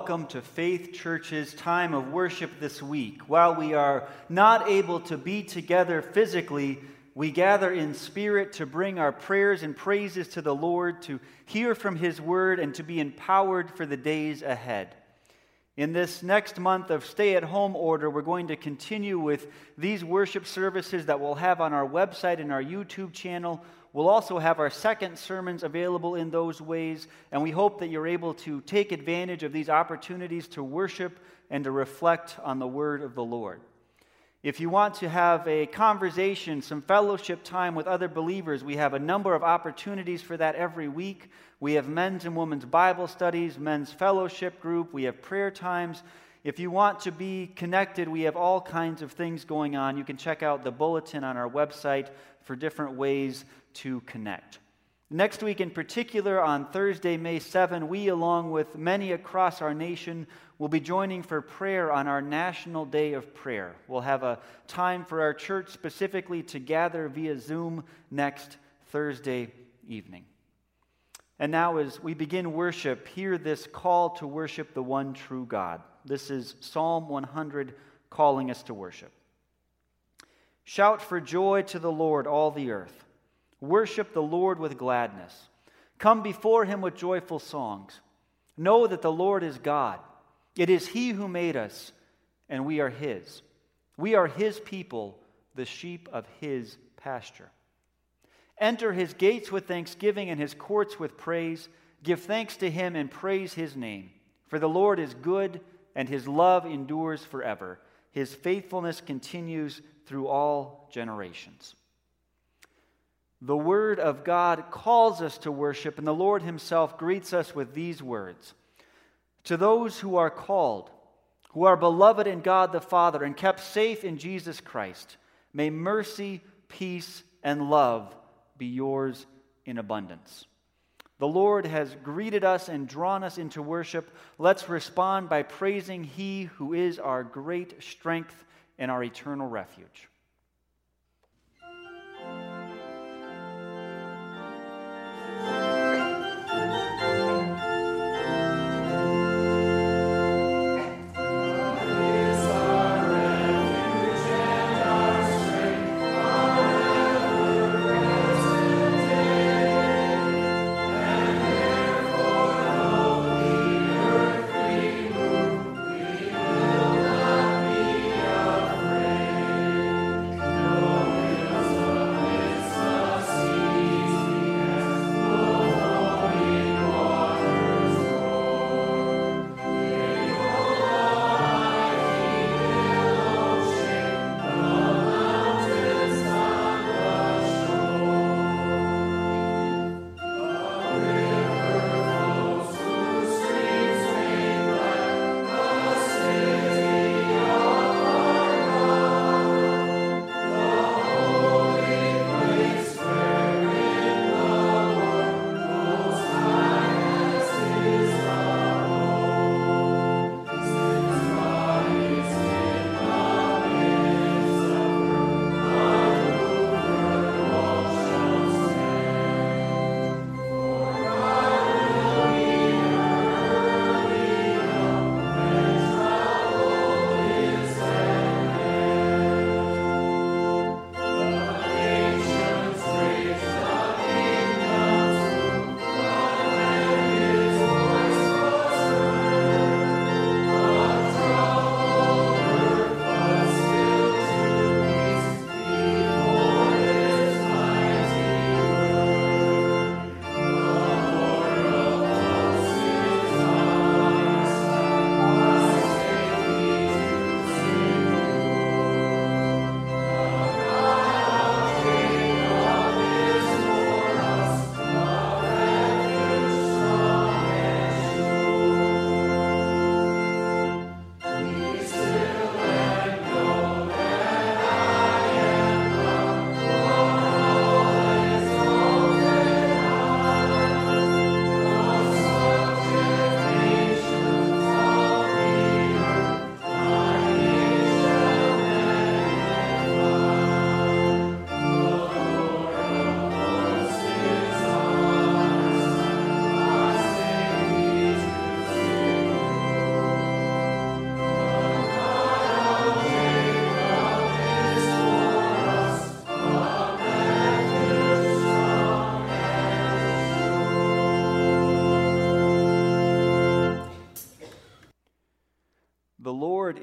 welcome to Faith Church's time of worship this week. While we are not able to be together physically, we gather in spirit to bring our prayers and praises to the Lord, to hear from His word, and to be empowered for the days ahead. In this next month of stay at home order, we're going to continue with these worship services that we'll have on our website and our YouTube channel. We'll also have our second sermons available in those ways, and we hope that you're able to take advantage of these opportunities to worship and to reflect on the word of the Lord. If you want to have a conversation, some fellowship time with other believers, we have a number of opportunities for that every week. We have men's and women's Bible studies, men's fellowship group, we have prayer times. If you want to be connected, we have all kinds of things going on. You can check out the bulletin on our website for different ways to connect. Next week, in particular, on Thursday, May 7, we, along with many across our nation, will be joining for prayer on our National Day of Prayer. We'll have a time for our church specifically to gather via Zoom next Thursday evening. And now, as we begin worship, hear this call to worship the one true God. This is Psalm 100 calling us to worship. Shout for joy to the Lord, all the earth. Worship the Lord with gladness. Come before him with joyful songs. Know that the Lord is God. It is he who made us, and we are his. We are his people, the sheep of his pasture. Enter his gates with thanksgiving and his courts with praise. Give thanks to him and praise his name. For the Lord is good, and his love endures forever. His faithfulness continues through all generations. The Word of God calls us to worship, and the Lord Himself greets us with these words to those who are called, who are beloved in God the Father and kept safe in Jesus Christ, may mercy, peace, and love be yours in abundance. The Lord has greeted us and drawn us into worship. Let's respond by praising He who is our great strength and our eternal refuge.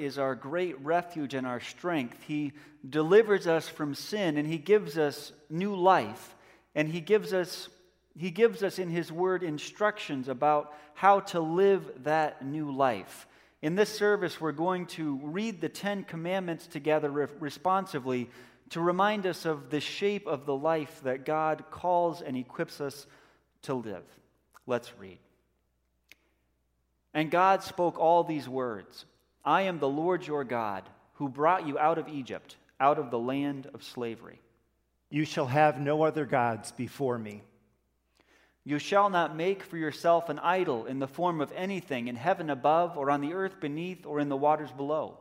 Is our great refuge and our strength. He delivers us from sin and He gives us new life. And He gives us, he gives us in His Word instructions about how to live that new life. In this service, we're going to read the Ten Commandments together re- responsively to remind us of the shape of the life that God calls and equips us to live. Let's read. And God spoke all these words I am the Lord your God, who brought you out of Egypt, out of the land of slavery. You shall have no other gods before me. You shall not make for yourself an idol in the form of anything in heaven above, or on the earth beneath, or in the waters below.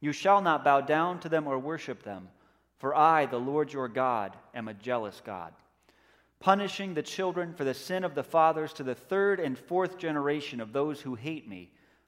You shall not bow down to them or worship them, for I, the Lord your God, am a jealous God punishing the children for the sin of the fathers to the third and fourth generation of those who hate me,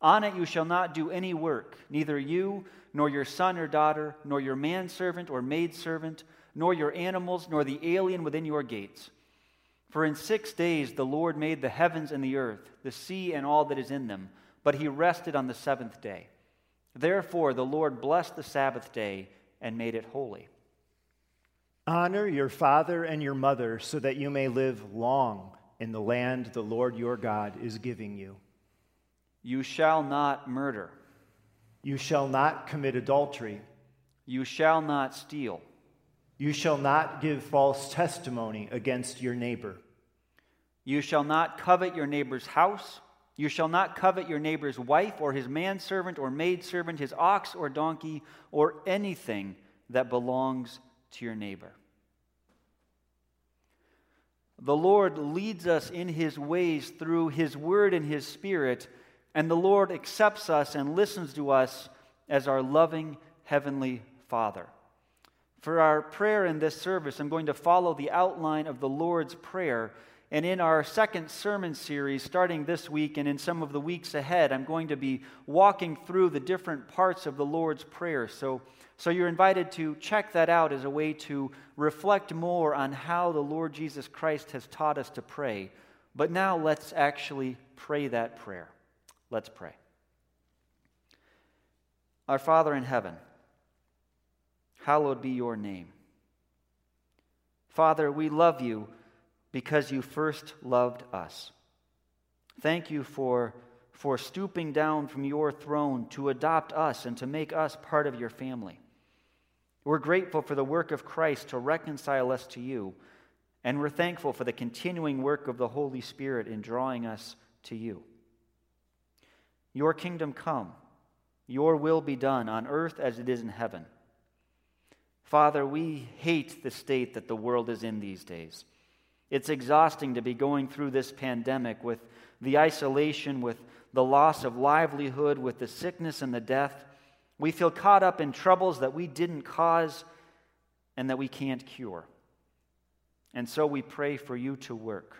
On it you shall not do any work, neither you, nor your son or daughter, nor your manservant or maidservant, nor your animals, nor the alien within your gates. For in six days the Lord made the heavens and the earth, the sea and all that is in them, but he rested on the seventh day. Therefore the Lord blessed the Sabbath day and made it holy. Honor your father and your mother so that you may live long in the land the Lord your God is giving you. You shall not murder. You shall not commit adultery. You shall not steal. You shall not give false testimony against your neighbor. You shall not covet your neighbor's house. You shall not covet your neighbor's wife or his manservant or maidservant, his ox or donkey, or anything that belongs to your neighbor. The Lord leads us in his ways through his word and his spirit, and the Lord accepts us and listens to us as our loving heavenly Father. For our prayer in this service, I'm going to follow the outline of the Lord's Prayer. And in our second sermon series, starting this week and in some of the weeks ahead, I'm going to be walking through the different parts of the Lord's Prayer. So so you're invited to check that out as a way to reflect more on how the Lord Jesus Christ has taught us to pray. But now let's actually pray that prayer. Let's pray. Our Father in heaven, hallowed be your name. Father, we love you because you first loved us. Thank you for, for stooping down from your throne to adopt us and to make us part of your family. We're grateful for the work of Christ to reconcile us to you, and we're thankful for the continuing work of the Holy Spirit in drawing us to you. Your kingdom come, your will be done on earth as it is in heaven. Father, we hate the state that the world is in these days. It's exhausting to be going through this pandemic with the isolation, with the loss of livelihood, with the sickness and the death. We feel caught up in troubles that we didn't cause and that we can't cure. And so we pray for you to work,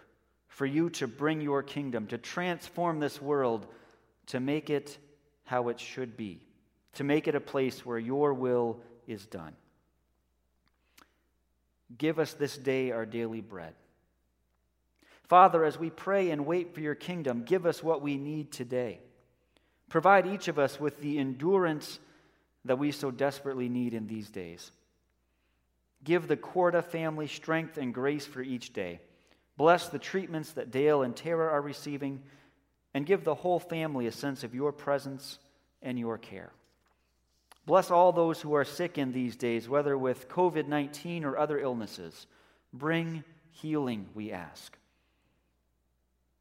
for you to bring your kingdom, to transform this world, to make it how it should be, to make it a place where your will is done. Give us this day our daily bread. Father, as we pray and wait for your kingdom, give us what we need today. Provide each of us with the endurance that we so desperately need in these days. Give the Corda family strength and grace for each day. Bless the treatments that Dale and Tara are receiving, and give the whole family a sense of your presence and your care. Bless all those who are sick in these days, whether with COVID 19 or other illnesses. Bring healing, we ask.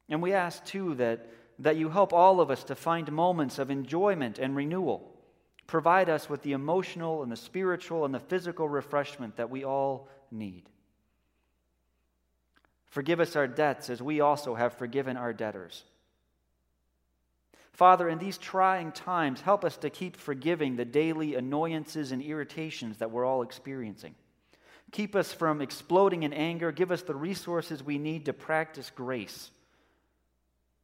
And we ask, too, that, that you help all of us to find moments of enjoyment and renewal Provide us with the emotional and the spiritual and the physical refreshment that we all need. Forgive us our debts as we also have forgiven our debtors. Father, in these trying times, help us to keep forgiving the daily annoyances and irritations that we're all experiencing. Keep us from exploding in anger. Give us the resources we need to practice grace.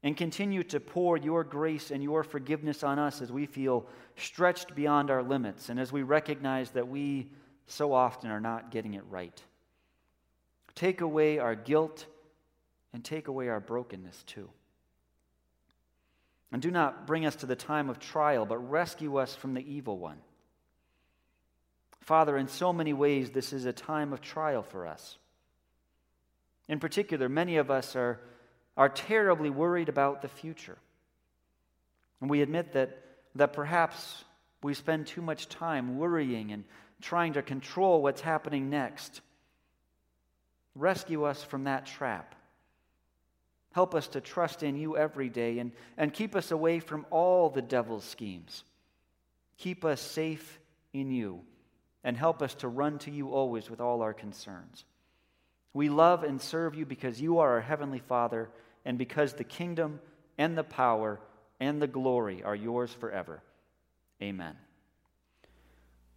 And continue to pour your grace and your forgiveness on us as we feel stretched beyond our limits and as we recognize that we so often are not getting it right. Take away our guilt and take away our brokenness too. And do not bring us to the time of trial, but rescue us from the evil one. Father, in so many ways, this is a time of trial for us. In particular, many of us are, are terribly worried about the future. And we admit that, that perhaps we spend too much time worrying and trying to control what's happening next. Rescue us from that trap. Help us to trust in you every day and, and keep us away from all the devil's schemes. Keep us safe in you and help us to run to you always with all our concerns. We love and serve you because you are our Heavenly Father and because the kingdom and the power and the glory are yours forever. Amen.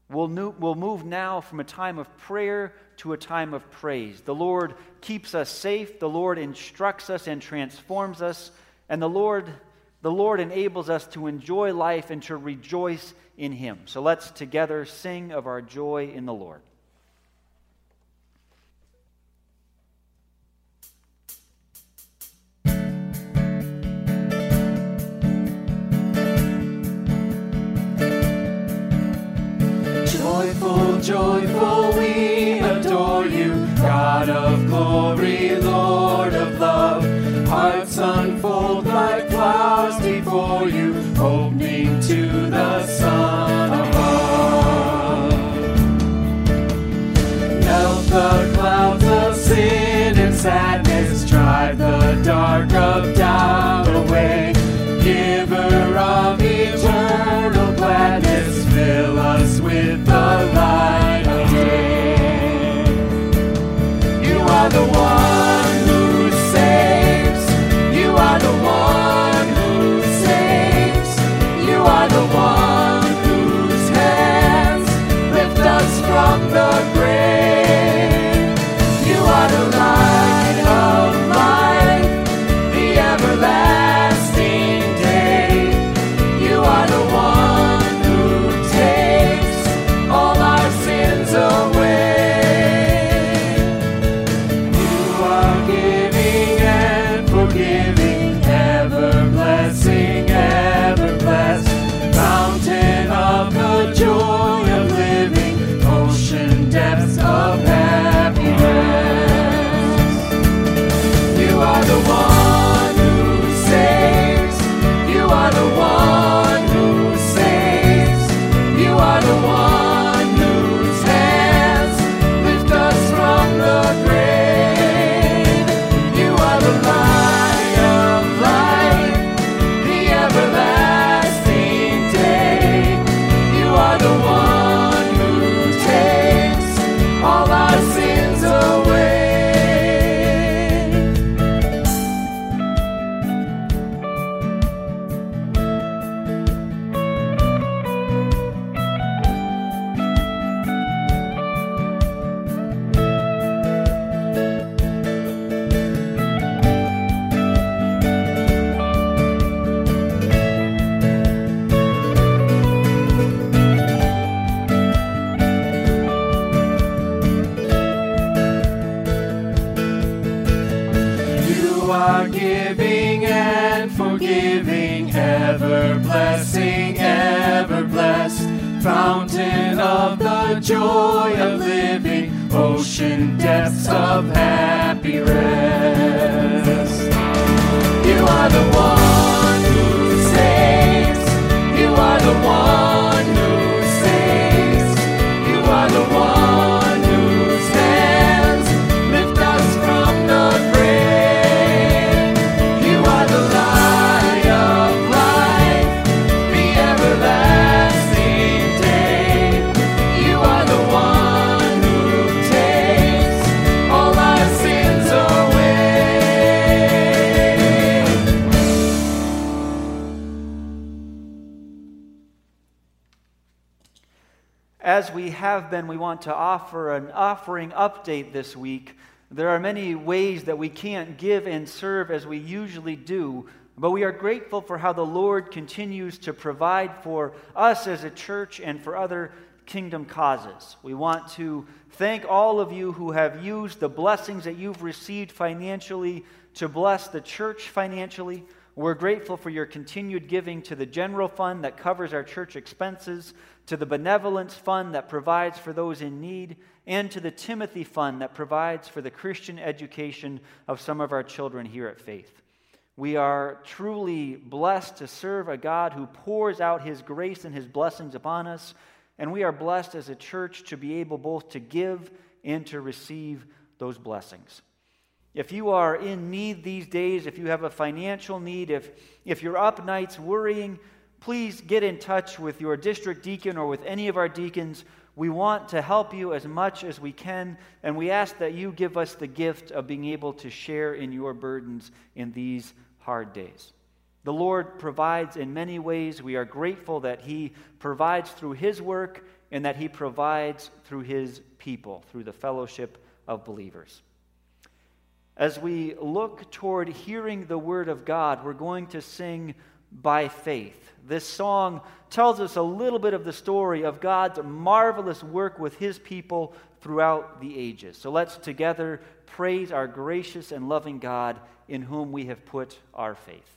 We'll, new, we'll move now from a time of prayer to a time of praise. The Lord keeps us safe, the Lord instructs us and transforms us, and the Lord, the Lord enables us to enjoy life and to rejoice in Him. So let's together sing of our joy in the Lord. Joyful, joyful, we adore you, God of glory, offering update this week. There are many ways that we can't give and serve as we usually do, but we are grateful for how the Lord continues to provide for us as a church and for other kingdom causes. We want to thank all of you who have used the blessings that you've received financially to bless the church financially. We're grateful for your continued giving to the general fund that covers our church expenses, to the benevolence fund that provides for those in need, and to the Timothy fund that provides for the Christian education of some of our children here at Faith. We are truly blessed to serve a God who pours out his grace and his blessings upon us, and we are blessed as a church to be able both to give and to receive those blessings. If you are in need these days, if you have a financial need, if, if you're up nights worrying, please get in touch with your district deacon or with any of our deacons. We want to help you as much as we can, and we ask that you give us the gift of being able to share in your burdens in these hard days. The Lord provides in many ways. We are grateful that He provides through His work and that He provides through His people, through the fellowship of believers. As we look toward hearing the word of God, we're going to sing by faith. This song tells us a little bit of the story of God's marvelous work with his people throughout the ages. So let's together praise our gracious and loving God in whom we have put our faith.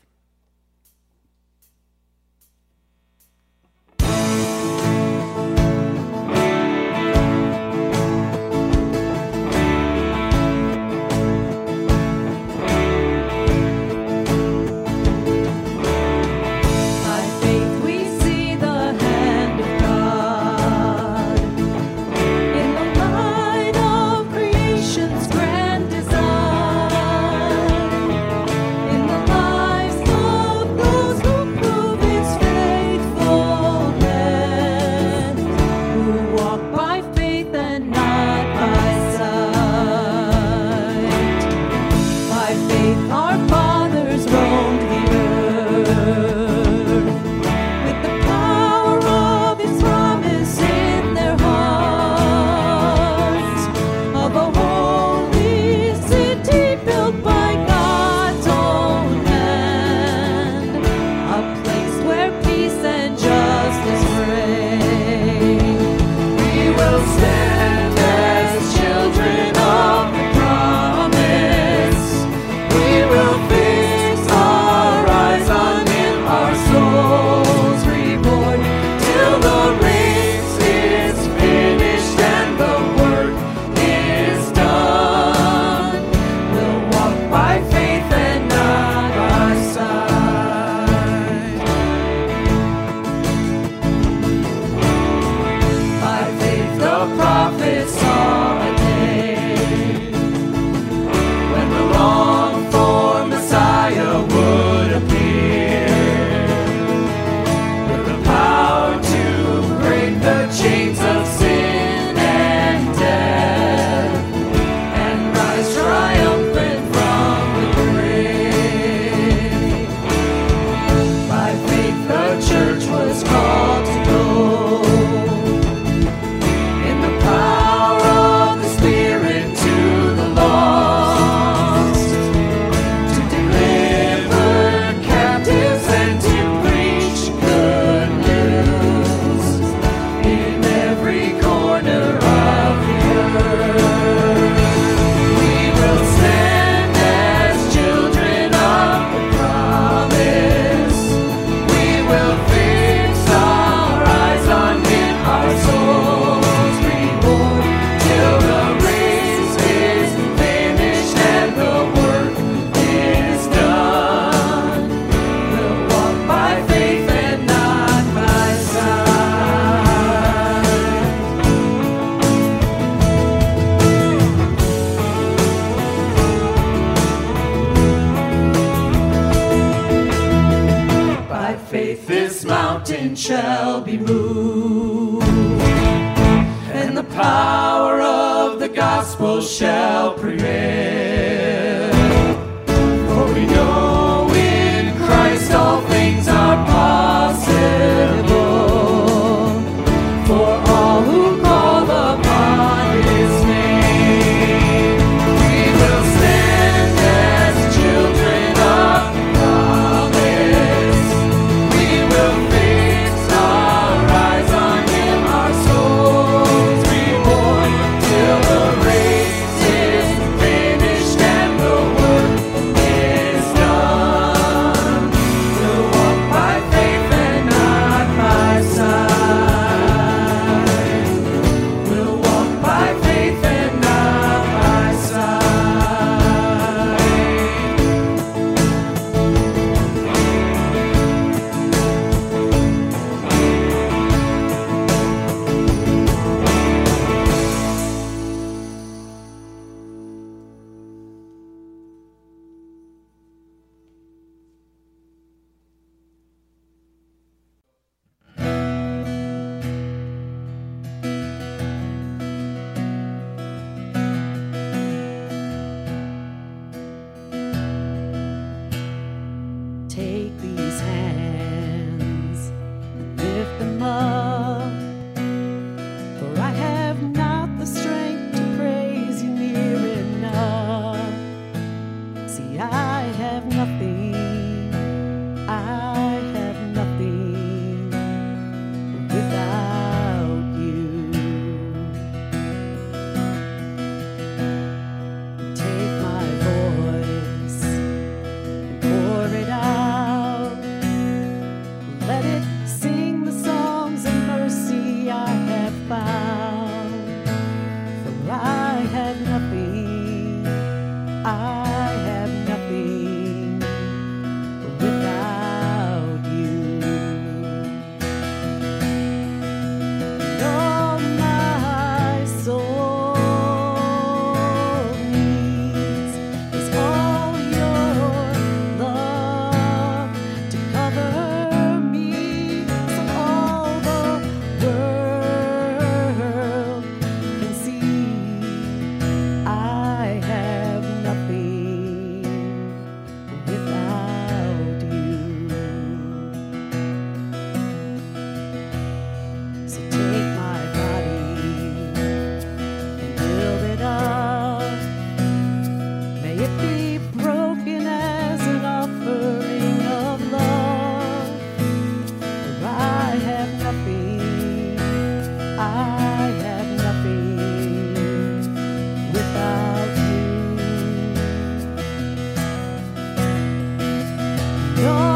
Lord.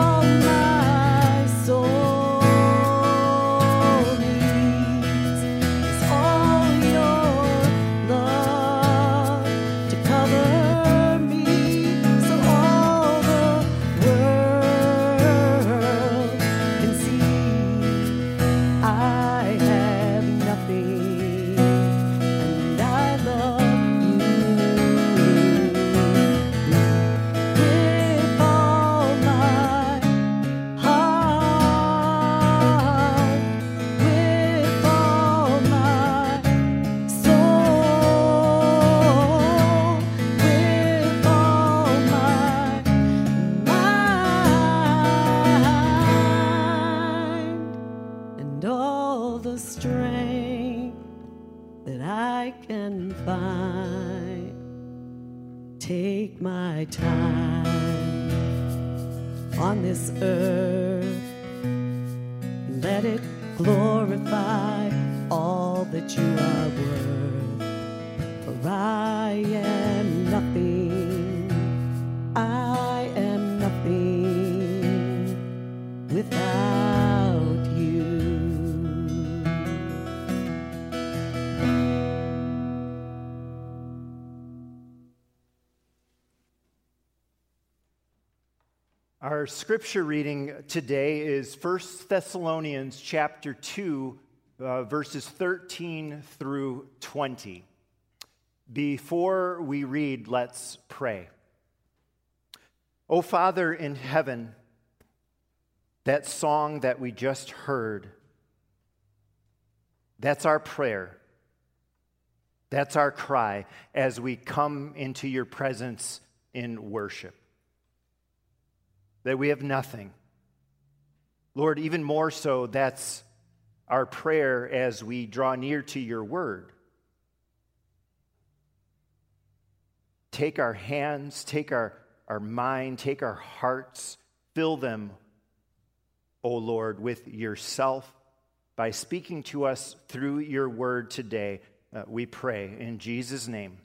Our scripture reading today is 1 Thessalonians chapter 2, uh, verses 13 through 20. Before we read, let's pray. O Father in heaven, that song that we just heard, that's our prayer. That's our cry as we come into your presence in worship that we have nothing. Lord, even more so, that's our prayer as we draw near to your word. Take our hands, take our, our mind, take our hearts, fill them, O Lord, with yourself by speaking to us through your word today. Uh, we pray in Jesus' name.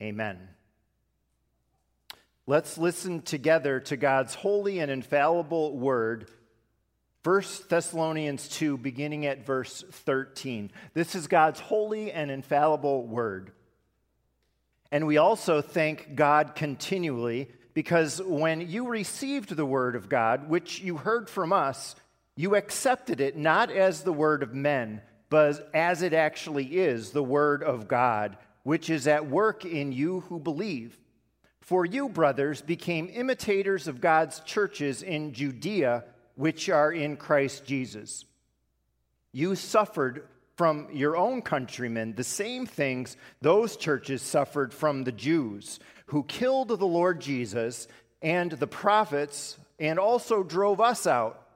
Amen. Let's listen together to God's holy and infallible word. 1 Thessalonians 2, beginning at verse 13. This is God's holy and infallible word. And we also thank God continually because when you received the word of God, which you heard from us, you accepted it not as the word of men, but as it actually is, the word of God, which is at work in you who believe. For you, brothers, became imitators of God's churches in Judea, which are in Christ Jesus. You suffered from your own countrymen the same things those churches suffered from the Jews, who killed the Lord Jesus and the prophets, and also drove us out.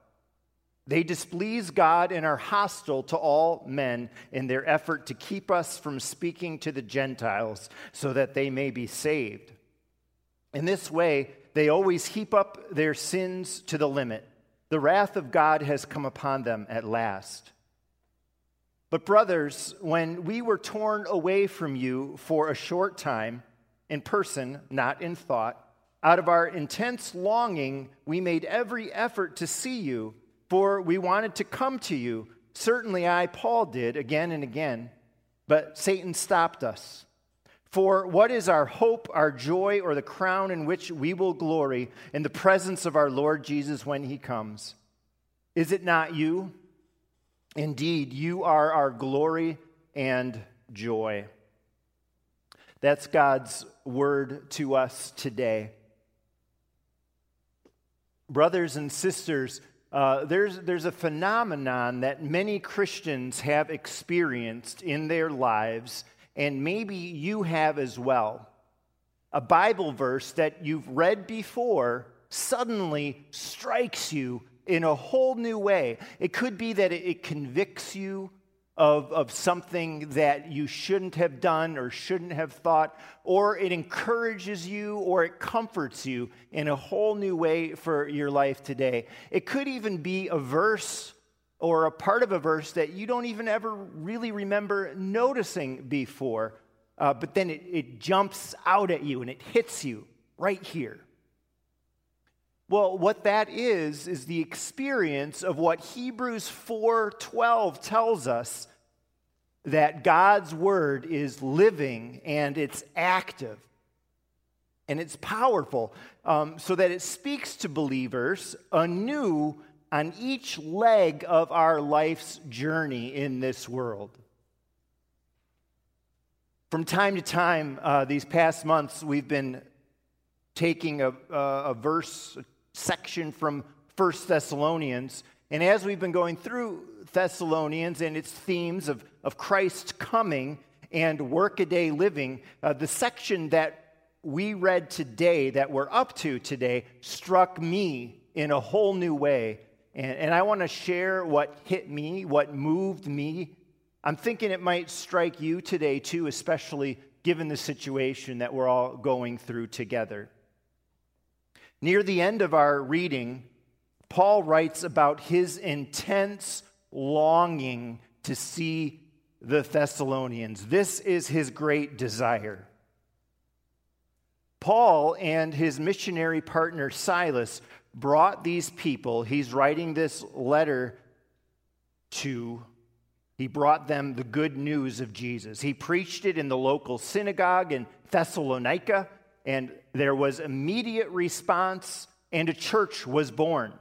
They displease God and are hostile to all men in their effort to keep us from speaking to the Gentiles so that they may be saved. In this way, they always heap up their sins to the limit. The wrath of God has come upon them at last. But, brothers, when we were torn away from you for a short time, in person, not in thought, out of our intense longing, we made every effort to see you, for we wanted to come to you. Certainly, I, Paul, did again and again, but Satan stopped us. For what is our hope, our joy, or the crown in which we will glory in the presence of our Lord Jesus when he comes? Is it not you? Indeed, you are our glory and joy. That's God's word to us today. Brothers and sisters, uh, there's, there's a phenomenon that many Christians have experienced in their lives and maybe you have as well. A Bible verse that you've read before suddenly strikes you in a whole new way. It could be that it convicts you of, of something that you shouldn't have done or shouldn't have thought, or it encourages you or it comforts you in a whole new way for your life today. It could even be a verse or a part of a verse that you don't even ever really remember noticing before, uh, but then it, it jumps out at you and it hits you right here. Well, what that is is the experience of what Hebrews 4:12 tells us that God's word is living and it's active and it's powerful, um, so that it speaks to believers anew on each leg of our life's journey in this world. From time to time, uh, these past months, we've been taking a, a, verse a section from First Thessalonians. And as we've been going through Thessalonians and its themes of, of Christ's coming and workaday living, uh, the section that we read today, that we're up to today, struck me in a whole new way and, and I want to share what hit me, what moved me I'm thinking it might strike you today too, especially given the situation that we're all going through together. Near the end of our reading, Paul writes about his intense longing to see the Thessalonians. This is his great desire. Paul and his missionary partner Silas brought these people, he's writing this letter to, he brought them the good news of Jesus. He preached it in the local synagogue in Thessalonica, and there was immediate response, and a church was born.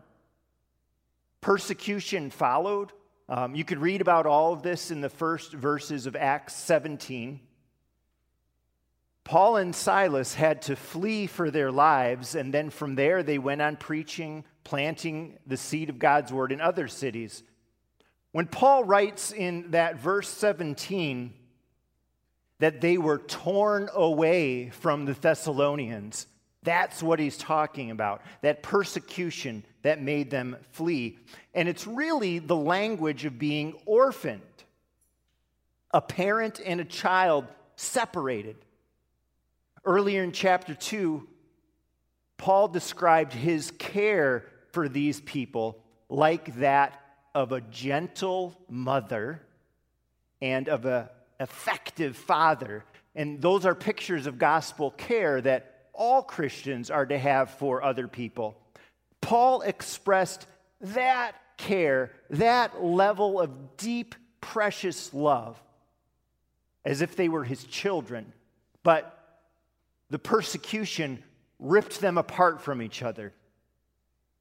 Persecution followed. Um, you could read about all of this in the first verses of Acts 17. Paul and Silas had to flee for their lives, and then from there they went on preaching, planting the seed of God's word in other cities. When Paul writes in that verse 17 that they were torn away from the Thessalonians, that's what he's talking about that persecution that made them flee. And it's really the language of being orphaned, a parent and a child separated. Earlier in chapter 2, Paul described his care for these people like that of a gentle mother and of an effective father. And those are pictures of gospel care that all Christians are to have for other people. Paul expressed that care, that level of deep, precious love, as if they were his children. But the persecution ripped them apart from each other.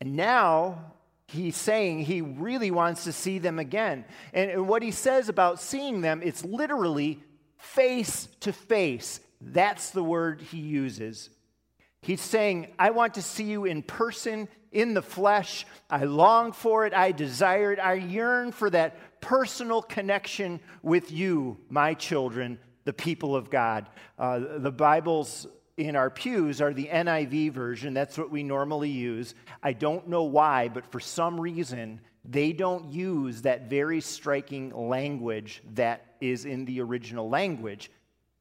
And now he's saying he really wants to see them again. And what he says about seeing them, it's literally face to face. That's the word he uses. He's saying, I want to see you in person, in the flesh. I long for it. I desire it. I yearn for that personal connection with you, my children, the people of God. Uh, the Bible's in our pews are the NIV version. That's what we normally use. I don't know why, but for some reason, they don't use that very striking language that is in the original language.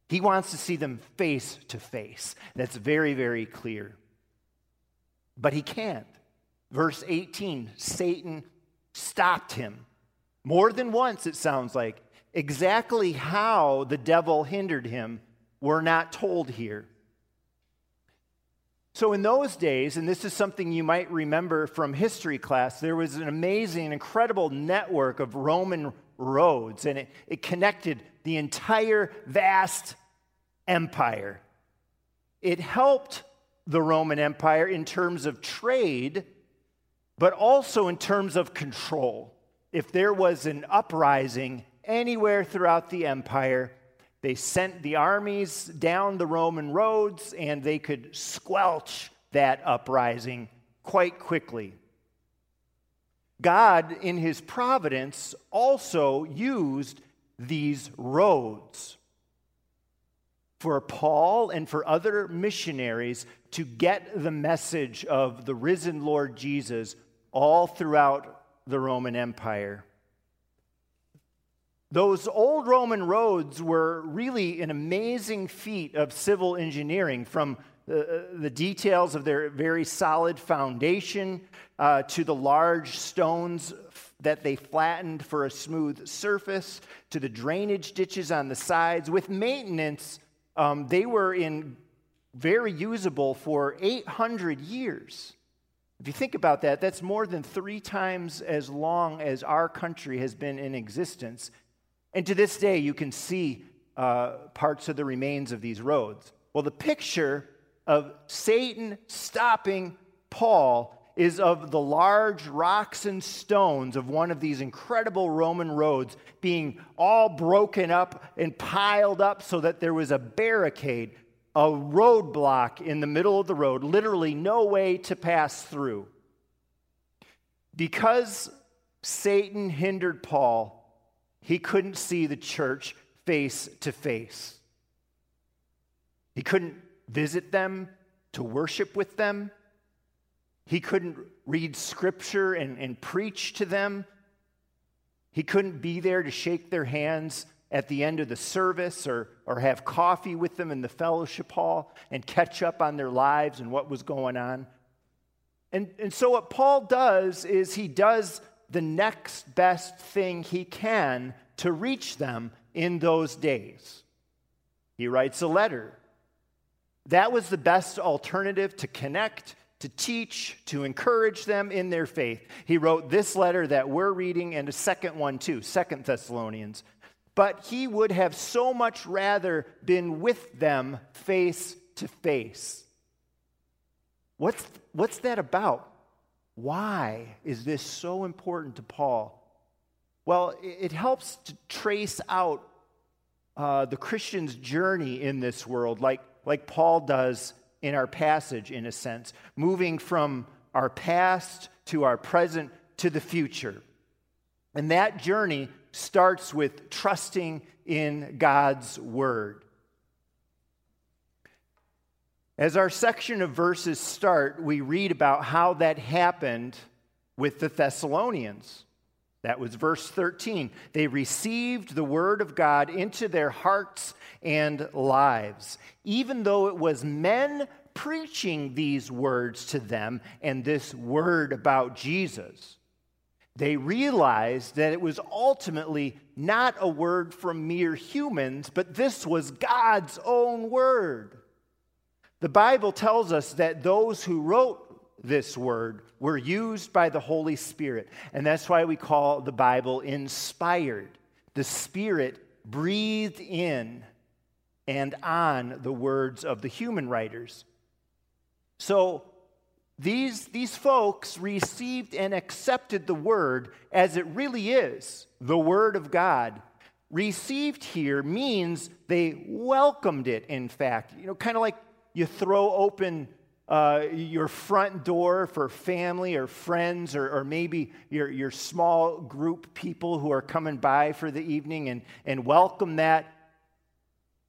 He wants to see them face to face. That's very, very clear. But he can't. Verse 18 Satan stopped him. More than once, it sounds like. Exactly how the devil hindered him, we're not told here. So, in those days, and this is something you might remember from history class, there was an amazing, incredible network of Roman roads, and it, it connected the entire vast empire. It helped the Roman Empire in terms of trade, but also in terms of control. If there was an uprising anywhere throughout the empire, they sent the armies down the Roman roads and they could squelch that uprising quite quickly. God, in his providence, also used these roads for Paul and for other missionaries to get the message of the risen Lord Jesus all throughout the Roman Empire. Those old Roman roads were really an amazing feat of civil engineering from the, the details of their very solid foundation uh, to the large stones that they flattened for a smooth surface to the drainage ditches on the sides. With maintenance, um, they were in very usable for 800 years. If you think about that, that's more than three times as long as our country has been in existence. And to this day, you can see uh, parts of the remains of these roads. Well, the picture of Satan stopping Paul is of the large rocks and stones of one of these incredible Roman roads being all broken up and piled up so that there was a barricade, a roadblock in the middle of the road, literally no way to pass through. Because Satan hindered Paul, he couldn't see the church face to face. He couldn't visit them to worship with them. He couldn't read scripture and, and preach to them. He couldn't be there to shake their hands at the end of the service or, or have coffee with them in the fellowship hall and catch up on their lives and what was going on. And, and so, what Paul does is he does the next best thing he can to reach them in those days. He writes a letter. That was the best alternative to connect, to teach, to encourage them in their faith. He wrote this letter that we're reading and a second one too, Second Thessalonians. But he would have so much rather been with them face to face. What's, what's that about? Why is this so important to Paul? Well, it helps to trace out uh, the Christian's journey in this world, like, like Paul does in our passage, in a sense, moving from our past to our present to the future. And that journey starts with trusting in God's word. As our section of verses start, we read about how that happened with the Thessalonians. That was verse 13. They received the word of God into their hearts and lives, even though it was men preaching these words to them and this word about Jesus. They realized that it was ultimately not a word from mere humans, but this was God's own word. The Bible tells us that those who wrote this word were used by the Holy Spirit. And that's why we call the Bible inspired. The Spirit breathed in and on the words of the human writers. So these, these folks received and accepted the word as it really is the word of God. Received here means they welcomed it, in fact. You know, kind of like you throw open uh, your front door for family or friends, or, or maybe your, your small group people who are coming by for the evening and, and welcome that.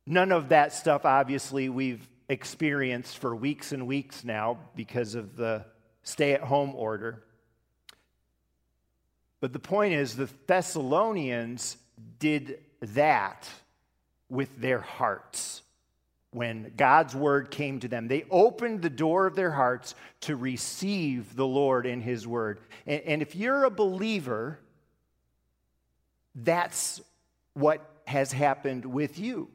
None of that stuff, obviously, we've experienced for weeks and weeks now because of the stay at home order. But the point is, the Thessalonians did that with their hearts when God's word came to them. They opened the door of their hearts to receive the Lord in his word. And, and, if you're a believer, that's what has happened with you.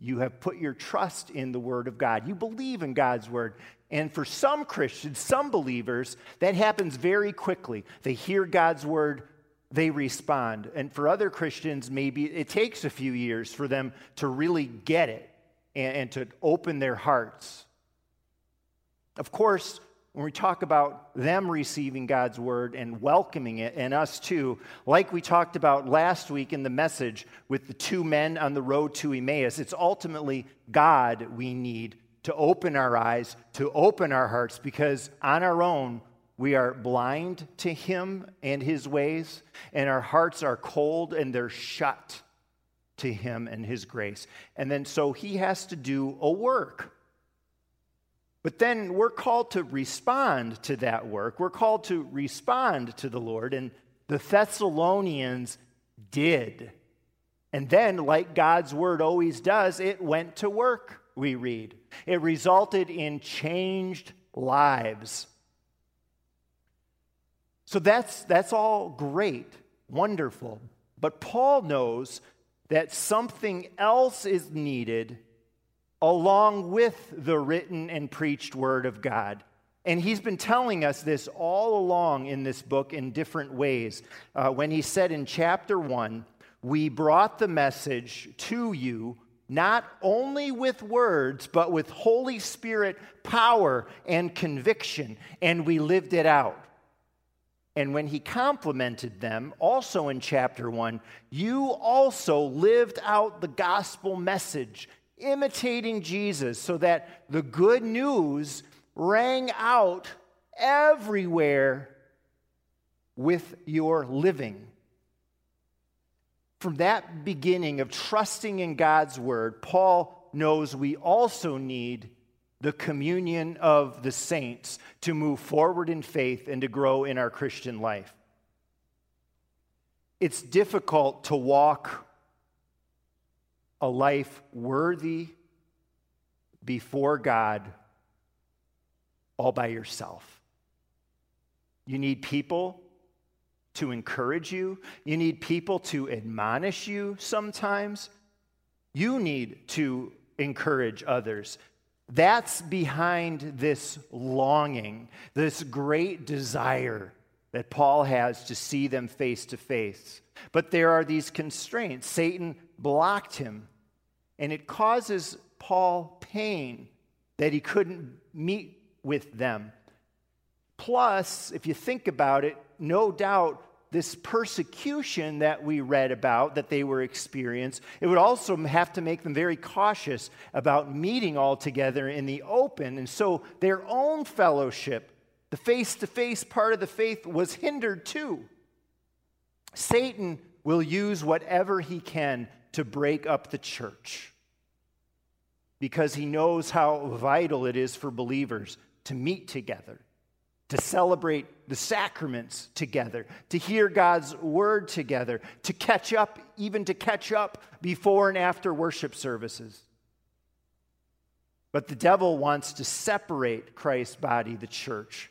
You have put your trust in the word of God. You believe in God's word. And for some Christians, some believers, that happens very quickly. They hear God's word, they respond. And for other Christians, maybe it takes a few years for them to really get it and, and to open their hearts. Of course, when we talk about them receiving God's word and welcoming it, and us too, like we talked about last week in the message with the two men on the road to Emmaus, it's ultimately God we need to open our eyes, to open our hearts, because on our own, we are blind to Him and His ways, and our hearts are cold and they're shut to him and his grace. And then so he has to do a work. But then we're called to respond to that work. We're called to respond to the Lord. And the Thessalonians did. And then, like God's word always does, it went to work, we read. It resulted in changed lives. So that's, that's all great, wonderful. But Paul knows that something else is needed along with the written and preached word of God. And he's been telling us this all along in this book in different ways. Uh, when he said in chapter 1, We brought the message to you not only with words, but with Holy Spirit power and conviction, and we lived it out. And when he complimented them, also in chapter 1, you also lived out the gospel message, imitating Jesus, so that the good news rang out everywhere with your living. From that beginning of trusting in God's word, Paul knows we also need the communion of the saints to move forward in faith and to grow in our Christian life. it's difficult to walk a life worthy before God all by yourself. You need people to encourage you, you need people to admonish you sometimes. You need to encourage others. That's behind this longing, this great desire that Paul has to see them face to face. But there are these constraints. Satan blocked him, and it causes Paul pain that he couldn't meet with them. Plus, if you think about it, no doubt this persecution that we read about that they were experiencing, it would also have to make them very cautious about meeting all together in the open. And so their own fellowship, the face to face part of the faith, was hindered too. Satan will use whatever he can to break up the church because he knows how vital it is for believers to meet together to celebrate the sacraments together, to hear God's word together, to catch up, even to catch up before and after worship services. But the devil wants to separate Christ's body, the church.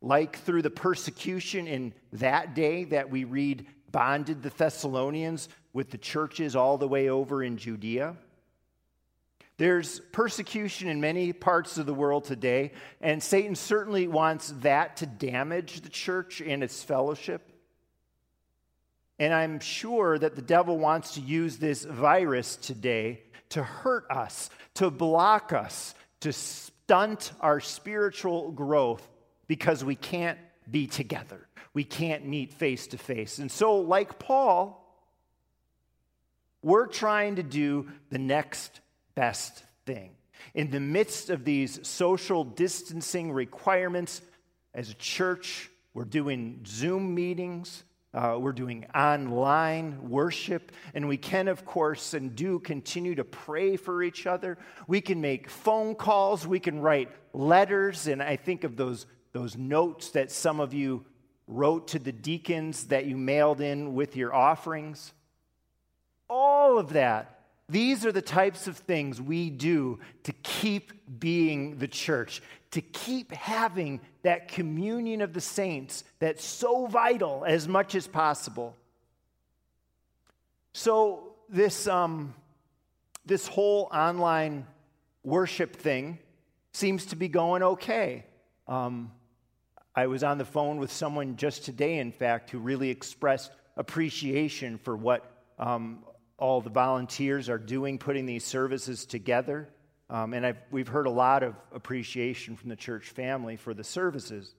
Like through the persecution in that day that we read bonded the Thessalonians with the churches all the way over in Judea. There's persecution in many parts of the world today, and Satan certainly wants that to damage the church and its fellowship. And I'm sure that the devil wants to use this virus today to hurt us, to block us, to stunt our spiritual growth because we can't be together. We can't meet face to face. And so, like Paul, we're trying to do the next best thing. In the midst of these social distancing requirements, as a church, we're doing Zoom meetings, uh, we're doing online worship, and we can, of course, and do continue to pray for each other. We can make phone calls, we can write letters, and I think of those, those notes that some of you wrote to the deacons that you mailed in with your offerings. All of that these are the types of things we do to keep being the church, to keep having that communion of the saints that's so vital as much as possible. So, this, um, this whole online worship thing seems to be going okay. Um, I was on the phone with someone just today, in fact, who really expressed appreciation for what um, all the volunteers are doing, putting these services together. Um, and I've, we've heard a lot of appreciation from the church family for the services.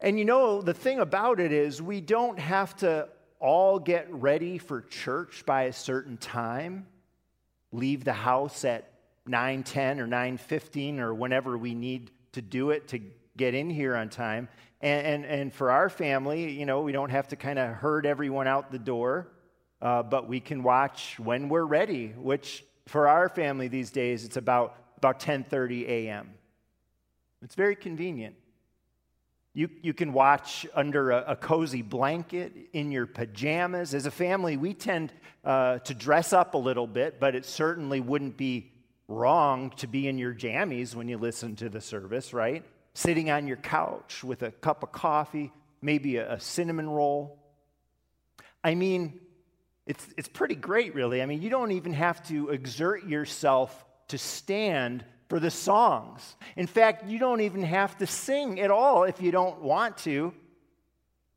And you know, the thing about it is, we don't have to all get ready for church by a certain time, leave the house at 9:10 or 9:15 or whenever we need to do it to get in here on time. And, and, and for our family, you know, we don't have to kind of herd everyone out the door, uh, but we can watch when we're ready, which for our family these days, it's about, about 10.30 a.m. It's very convenient. You, you can watch under a, a, cozy blanket in your pajamas. As a family, we tend uh, to dress up a little bit, but it certainly wouldn't be wrong to be in your jammies when you listen to the service, right? Sitting on your couch with a cup of coffee, maybe a, a cinnamon roll. I mean, it's, it's pretty great, really. I mean, you don't even have to exert yourself to stand for the songs. In fact, you don't even have to sing at all if you don't want to.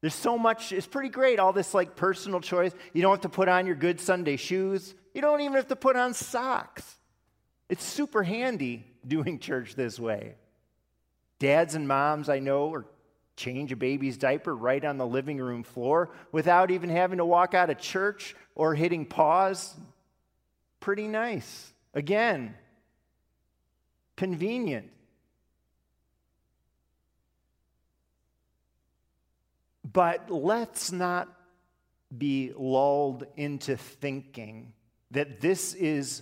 There's so much, it's pretty great, all this like personal choice. You don't have to put on your good Sunday shoes, you don't even have to put on socks. It's super handy doing church this way. Dads and moms I know are change a baby's diaper right on the living room floor without even having to walk out of church or hitting pause. Pretty nice. Again, convenient. But let's not be lulled into thinking that this is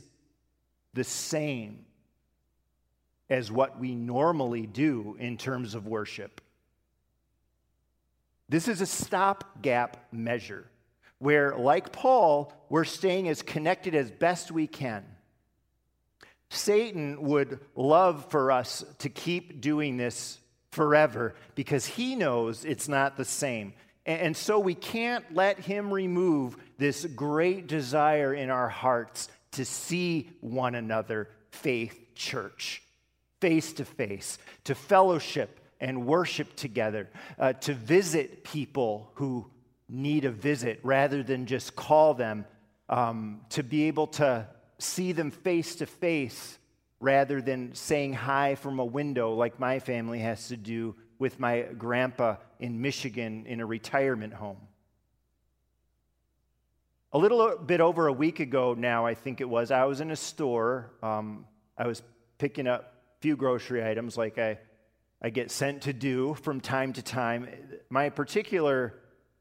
the same as what we normally do in terms of worship. This is a stopgap measure where, like Paul, we're staying as connected as best we can. Satan would love for us to keep doing this forever because he knows it's not the same. And so we can't let him remove this great desire in our hearts to see one another, faith church, face to face, to fellowship and worship together, uh, to visit people who need a visit rather than just call them, um, to be able to see them face to face rather than saying hi from a window like my family has to do with my grandpa in Michigan in a retirement home. A little bit over a week ago now, I think it was, I was in a store. Um, I was picking up few grocery items like I, I get sent to do from time to time. My particular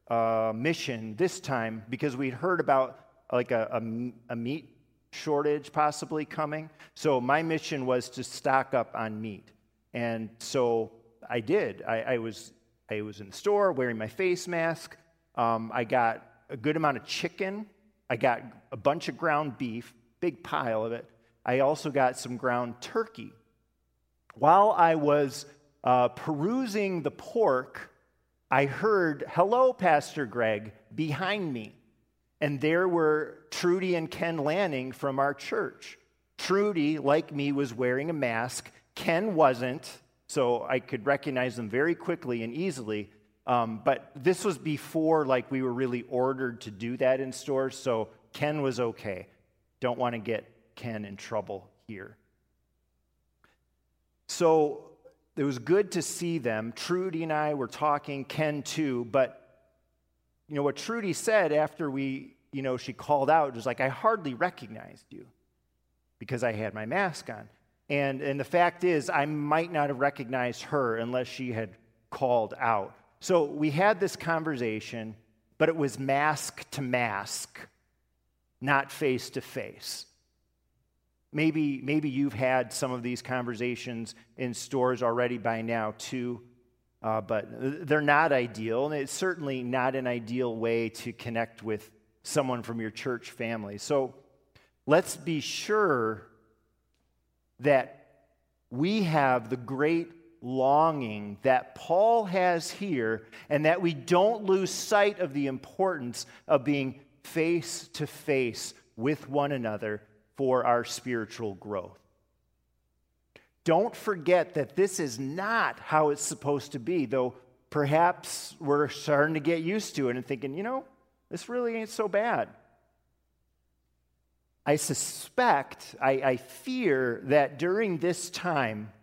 uh, mission this time, because we'd heard about like a, a, a meat shortage possibly coming. So my mission was to stock up on meat. And so I did. I, I was, I was in the store wearing my face mask. Um, I got a good amount of chicken. I got a bunch of ground beef, big pile of it. I also got some ground turkey. While I was uh, perusing the pork, I heard, Hello, Pastor Greg, behind me. And there were Trudy and Ken Lanning from our church. Trudy, like me, was wearing a mask. Ken wasn't, so I could recognize them very quickly and easily. Um, but this was before like we were really ordered to do that in stores, so Ken was okay. Don't want to get Ken in trouble here. So it was good to see them. Trudy and I were talking, Ken too, but you know, what Trudy said after we, you know, she called out was like, I hardly recognized you because I had my mask on. And, and the fact is, I might not have recognized her unless she had called out. So we had this conversation, but it was mask to mask, not face to face. Maybe, maybe you've had some of these conversations in stores already by now, too. Uh, but they're not ideal, and it's certainly not an ideal way to connect with someone from your church family. So let's be sure that we have the great longing that Paul has here, and that we don't lose sight of the importance of being face to face with one another for our spiritual growth. Don't forget that this is not how it's supposed to be, though perhaps we're starting to get used to it and thinking, you know, this really ain't so bad. I suspect, I, I fear that during this time,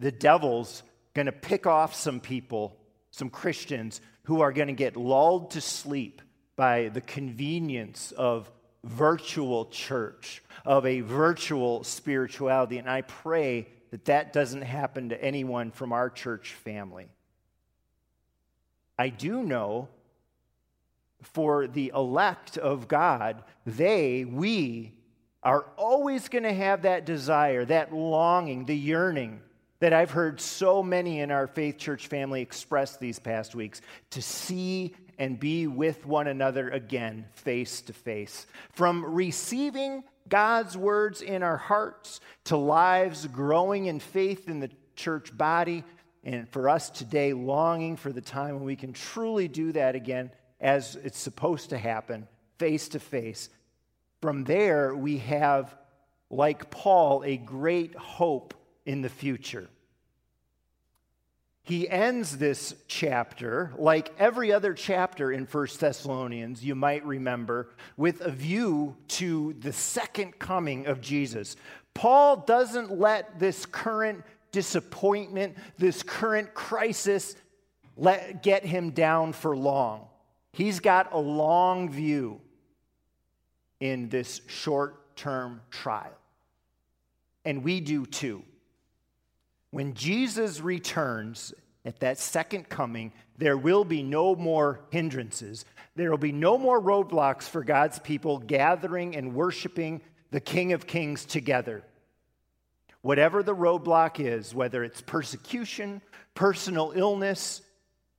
the devil's going to pick off some people, some Christians, who are going to get lulled to sleep by the convenience of virtual church, of a virtual spirituality. And I pray that that doesn't happen to anyone from our church family. I do know for the elect of God, they, we, are always going to have that desire, that longing, the yearning that I've heard so many in our faith church family express these past weeks to see and be with one another again, face to face. From receiving God's words in our hearts to lives growing in faith in the church body, and for us today, longing for the time when we can truly do that again as it's supposed to happen, face to face. From there, we have, like Paul, a great hope in the future he ends this chapter, like every other chapter in First Thessalonians, you might remember, with a view to the second coming of Jesus. Paul doesn't let this current disappointment, this current crisis, let, get him down for long. He's got a long view in this short term trial. And we do too. When Jesus returns at that second coming, there will be no more hindrances. There will be no more roadblocks for God's people gathering and worshiping the King of Kings together. Whatever the roadblock is, whether it's persecution, personal illness,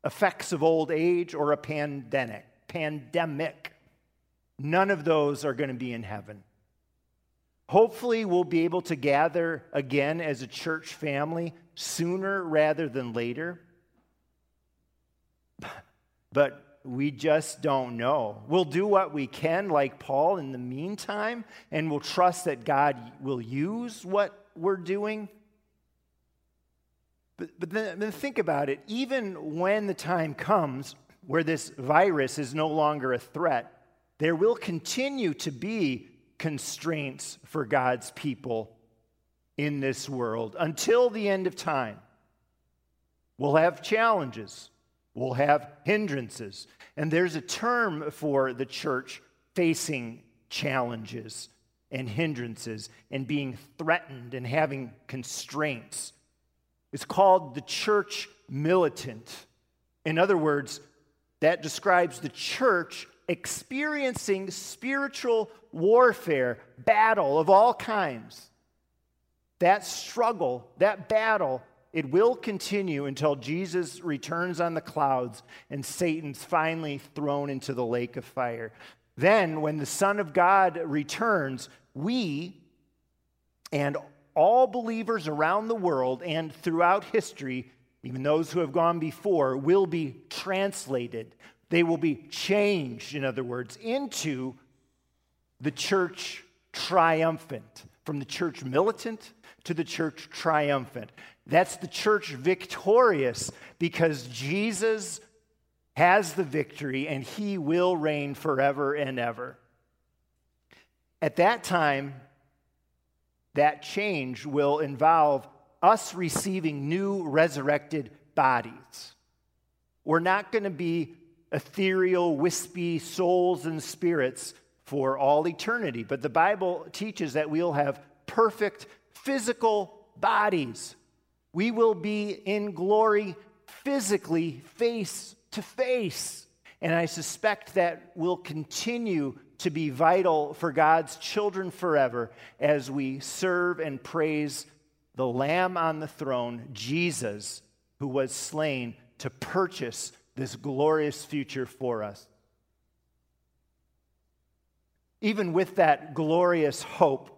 effects of old age, or a pandemic. Pandemic. None of those are going to be in heaven. Hopefully, we'll be able to gather again as a church family sooner rather than later. But we just don't know. We'll do what we can, like Paul, in the meantime, and we'll trust that God will use what we're doing. But, but then, then think about it. Even when the time comes where this virus is no longer a threat, there will continue to be constraints for God's people in this world until the end of time. We'll have challenges, we'll have hindrances. And there's a term for the church facing challenges and hindrances and being threatened and having constraints. It's called the church militant. In other words, that describes the church experiencing spiritual warfare, battle of all kinds. That struggle, that battle, it will continue until Jesus returns on the clouds and Satan's finally thrown into the lake of fire. Then, when the Son of God returns, we and all believers around the world and throughout history, even those who have gone before, will be translated. They will be changed, in other words, into the church triumphant, from the church militant to the church triumphant. That's the church victorious because Jesus has the victory and he will reign forever and ever. At that time, that change will involve us receiving new resurrected bodies. We're not going to be ethereal, wispy souls and spirits for all eternity, but the Bible teaches that we'll have perfect physical bodies. We will be in glory physically, face to face. And I suspect that will continue to be vital for God's children forever as we serve and praise the Lamb on the throne, Jesus, who was slain to purchase this glorious future for us. Even with that glorious hope,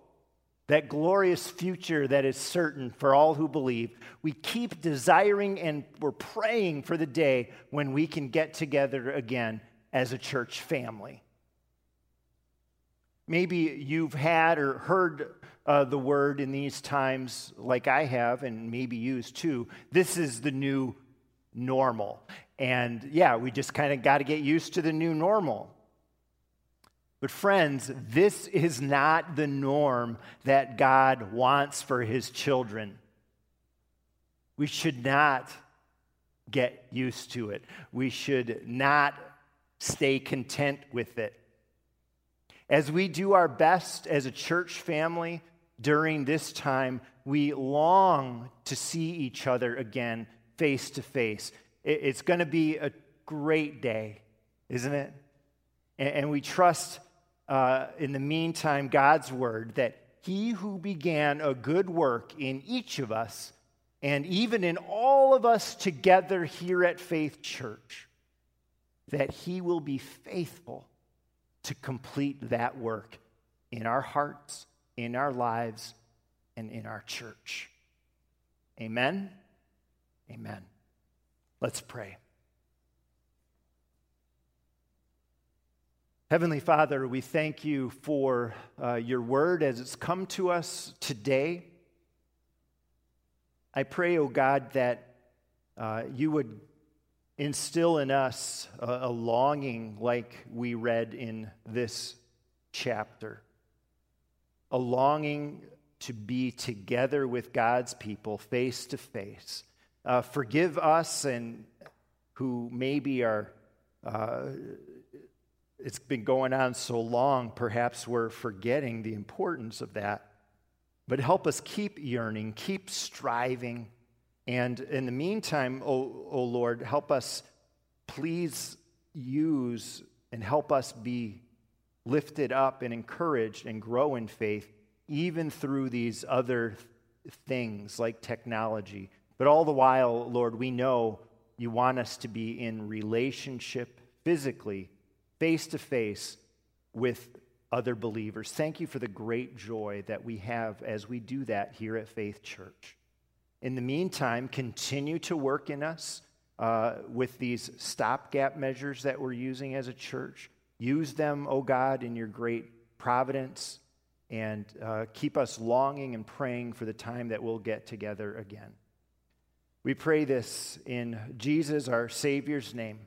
that glorious future that is certain for all who believe, we keep desiring and we're praying for the day when we can get together again as a church family. Maybe you've had or heard uh, the word in these times, like I have, and maybe used too. This is the new normal. And yeah, we just kind of got to get used to the new normal. But, friends, this is not the norm that God wants for his children. We should not get used to it. We should not stay content with it. As we do our best as a church family during this time, we long to see each other again face to face. It's going to be a great day, isn't it? And we trust uh, in the meantime God's word that he who began a good work in each of us, and even in all of us together here at Faith Church, that he will be faithful to complete that work in our hearts, in our lives, and in our church. Amen. Amen. Let's pray. Heavenly Father, we thank you for uh, your word as it's come to us today. I pray, O oh God, that uh, you would instill in us a, a longing like we read in this chapter, a longing to be together with God's people face to face. Uh, forgive us and who maybe are, uh, it's been going on so long, perhaps we're forgetting the importance of that. But help us keep yearning, keep striving and in the meantime, O, o Lord, help us please use and help us be lifted up and encouraged and grow in faith, even through these other things like technology. But all the while, Lord, we know you want us to be in relationship physically, face to face with other believers. Thank you for the great joy that we have as we do that here at Faith Church. In the meantime, continue to work in us uh, with these stopgap measures that we're using as a church. Use them, O oh God, in your great providence, and uh, keep us longing and praying for the time that we'll get together again. We pray this in Jesus, our Savior's name.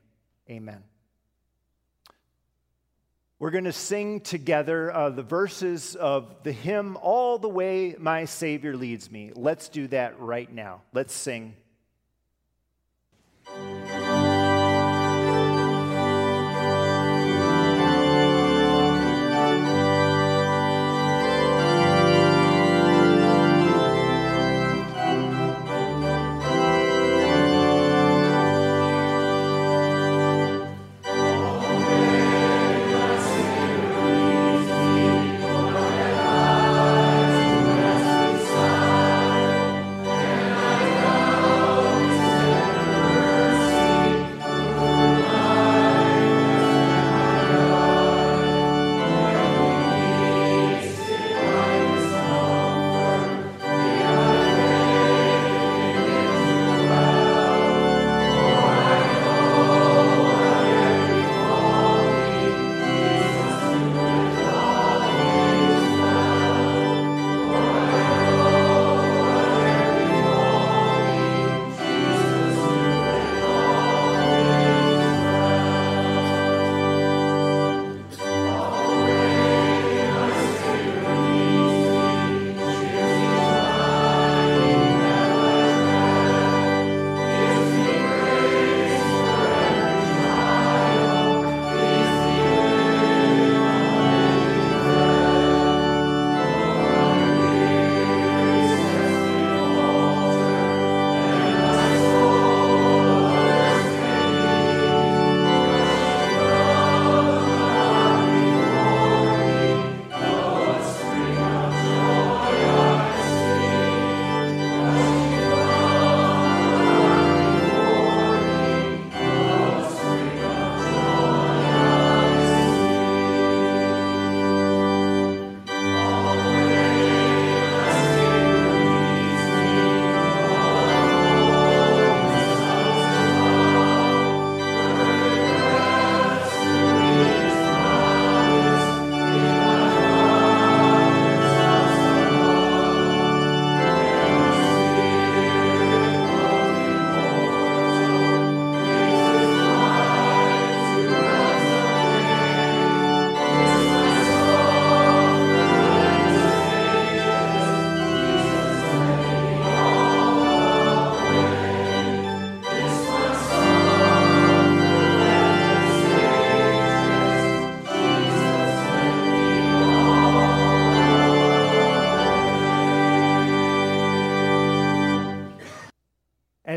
Amen. We're going to sing together uh, the verses of the hymn, All the Way My Savior Leads Me. Let's do that right now. Let's sing.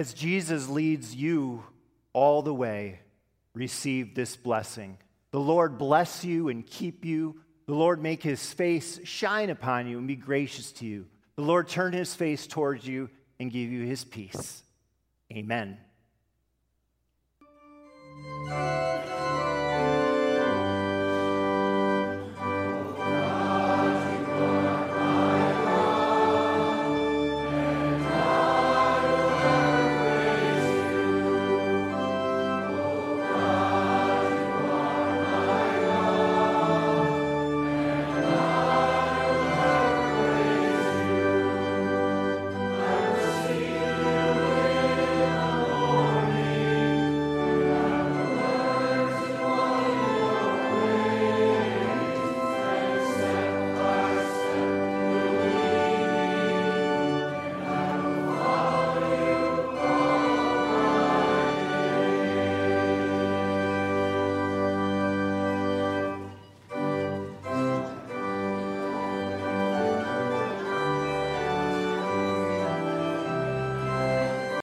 As Jesus leads you all the way, receive this blessing. The Lord bless you and keep you. The Lord make his face shine upon you and be gracious to you. The Lord turn his face towards you and give you his peace. Amen.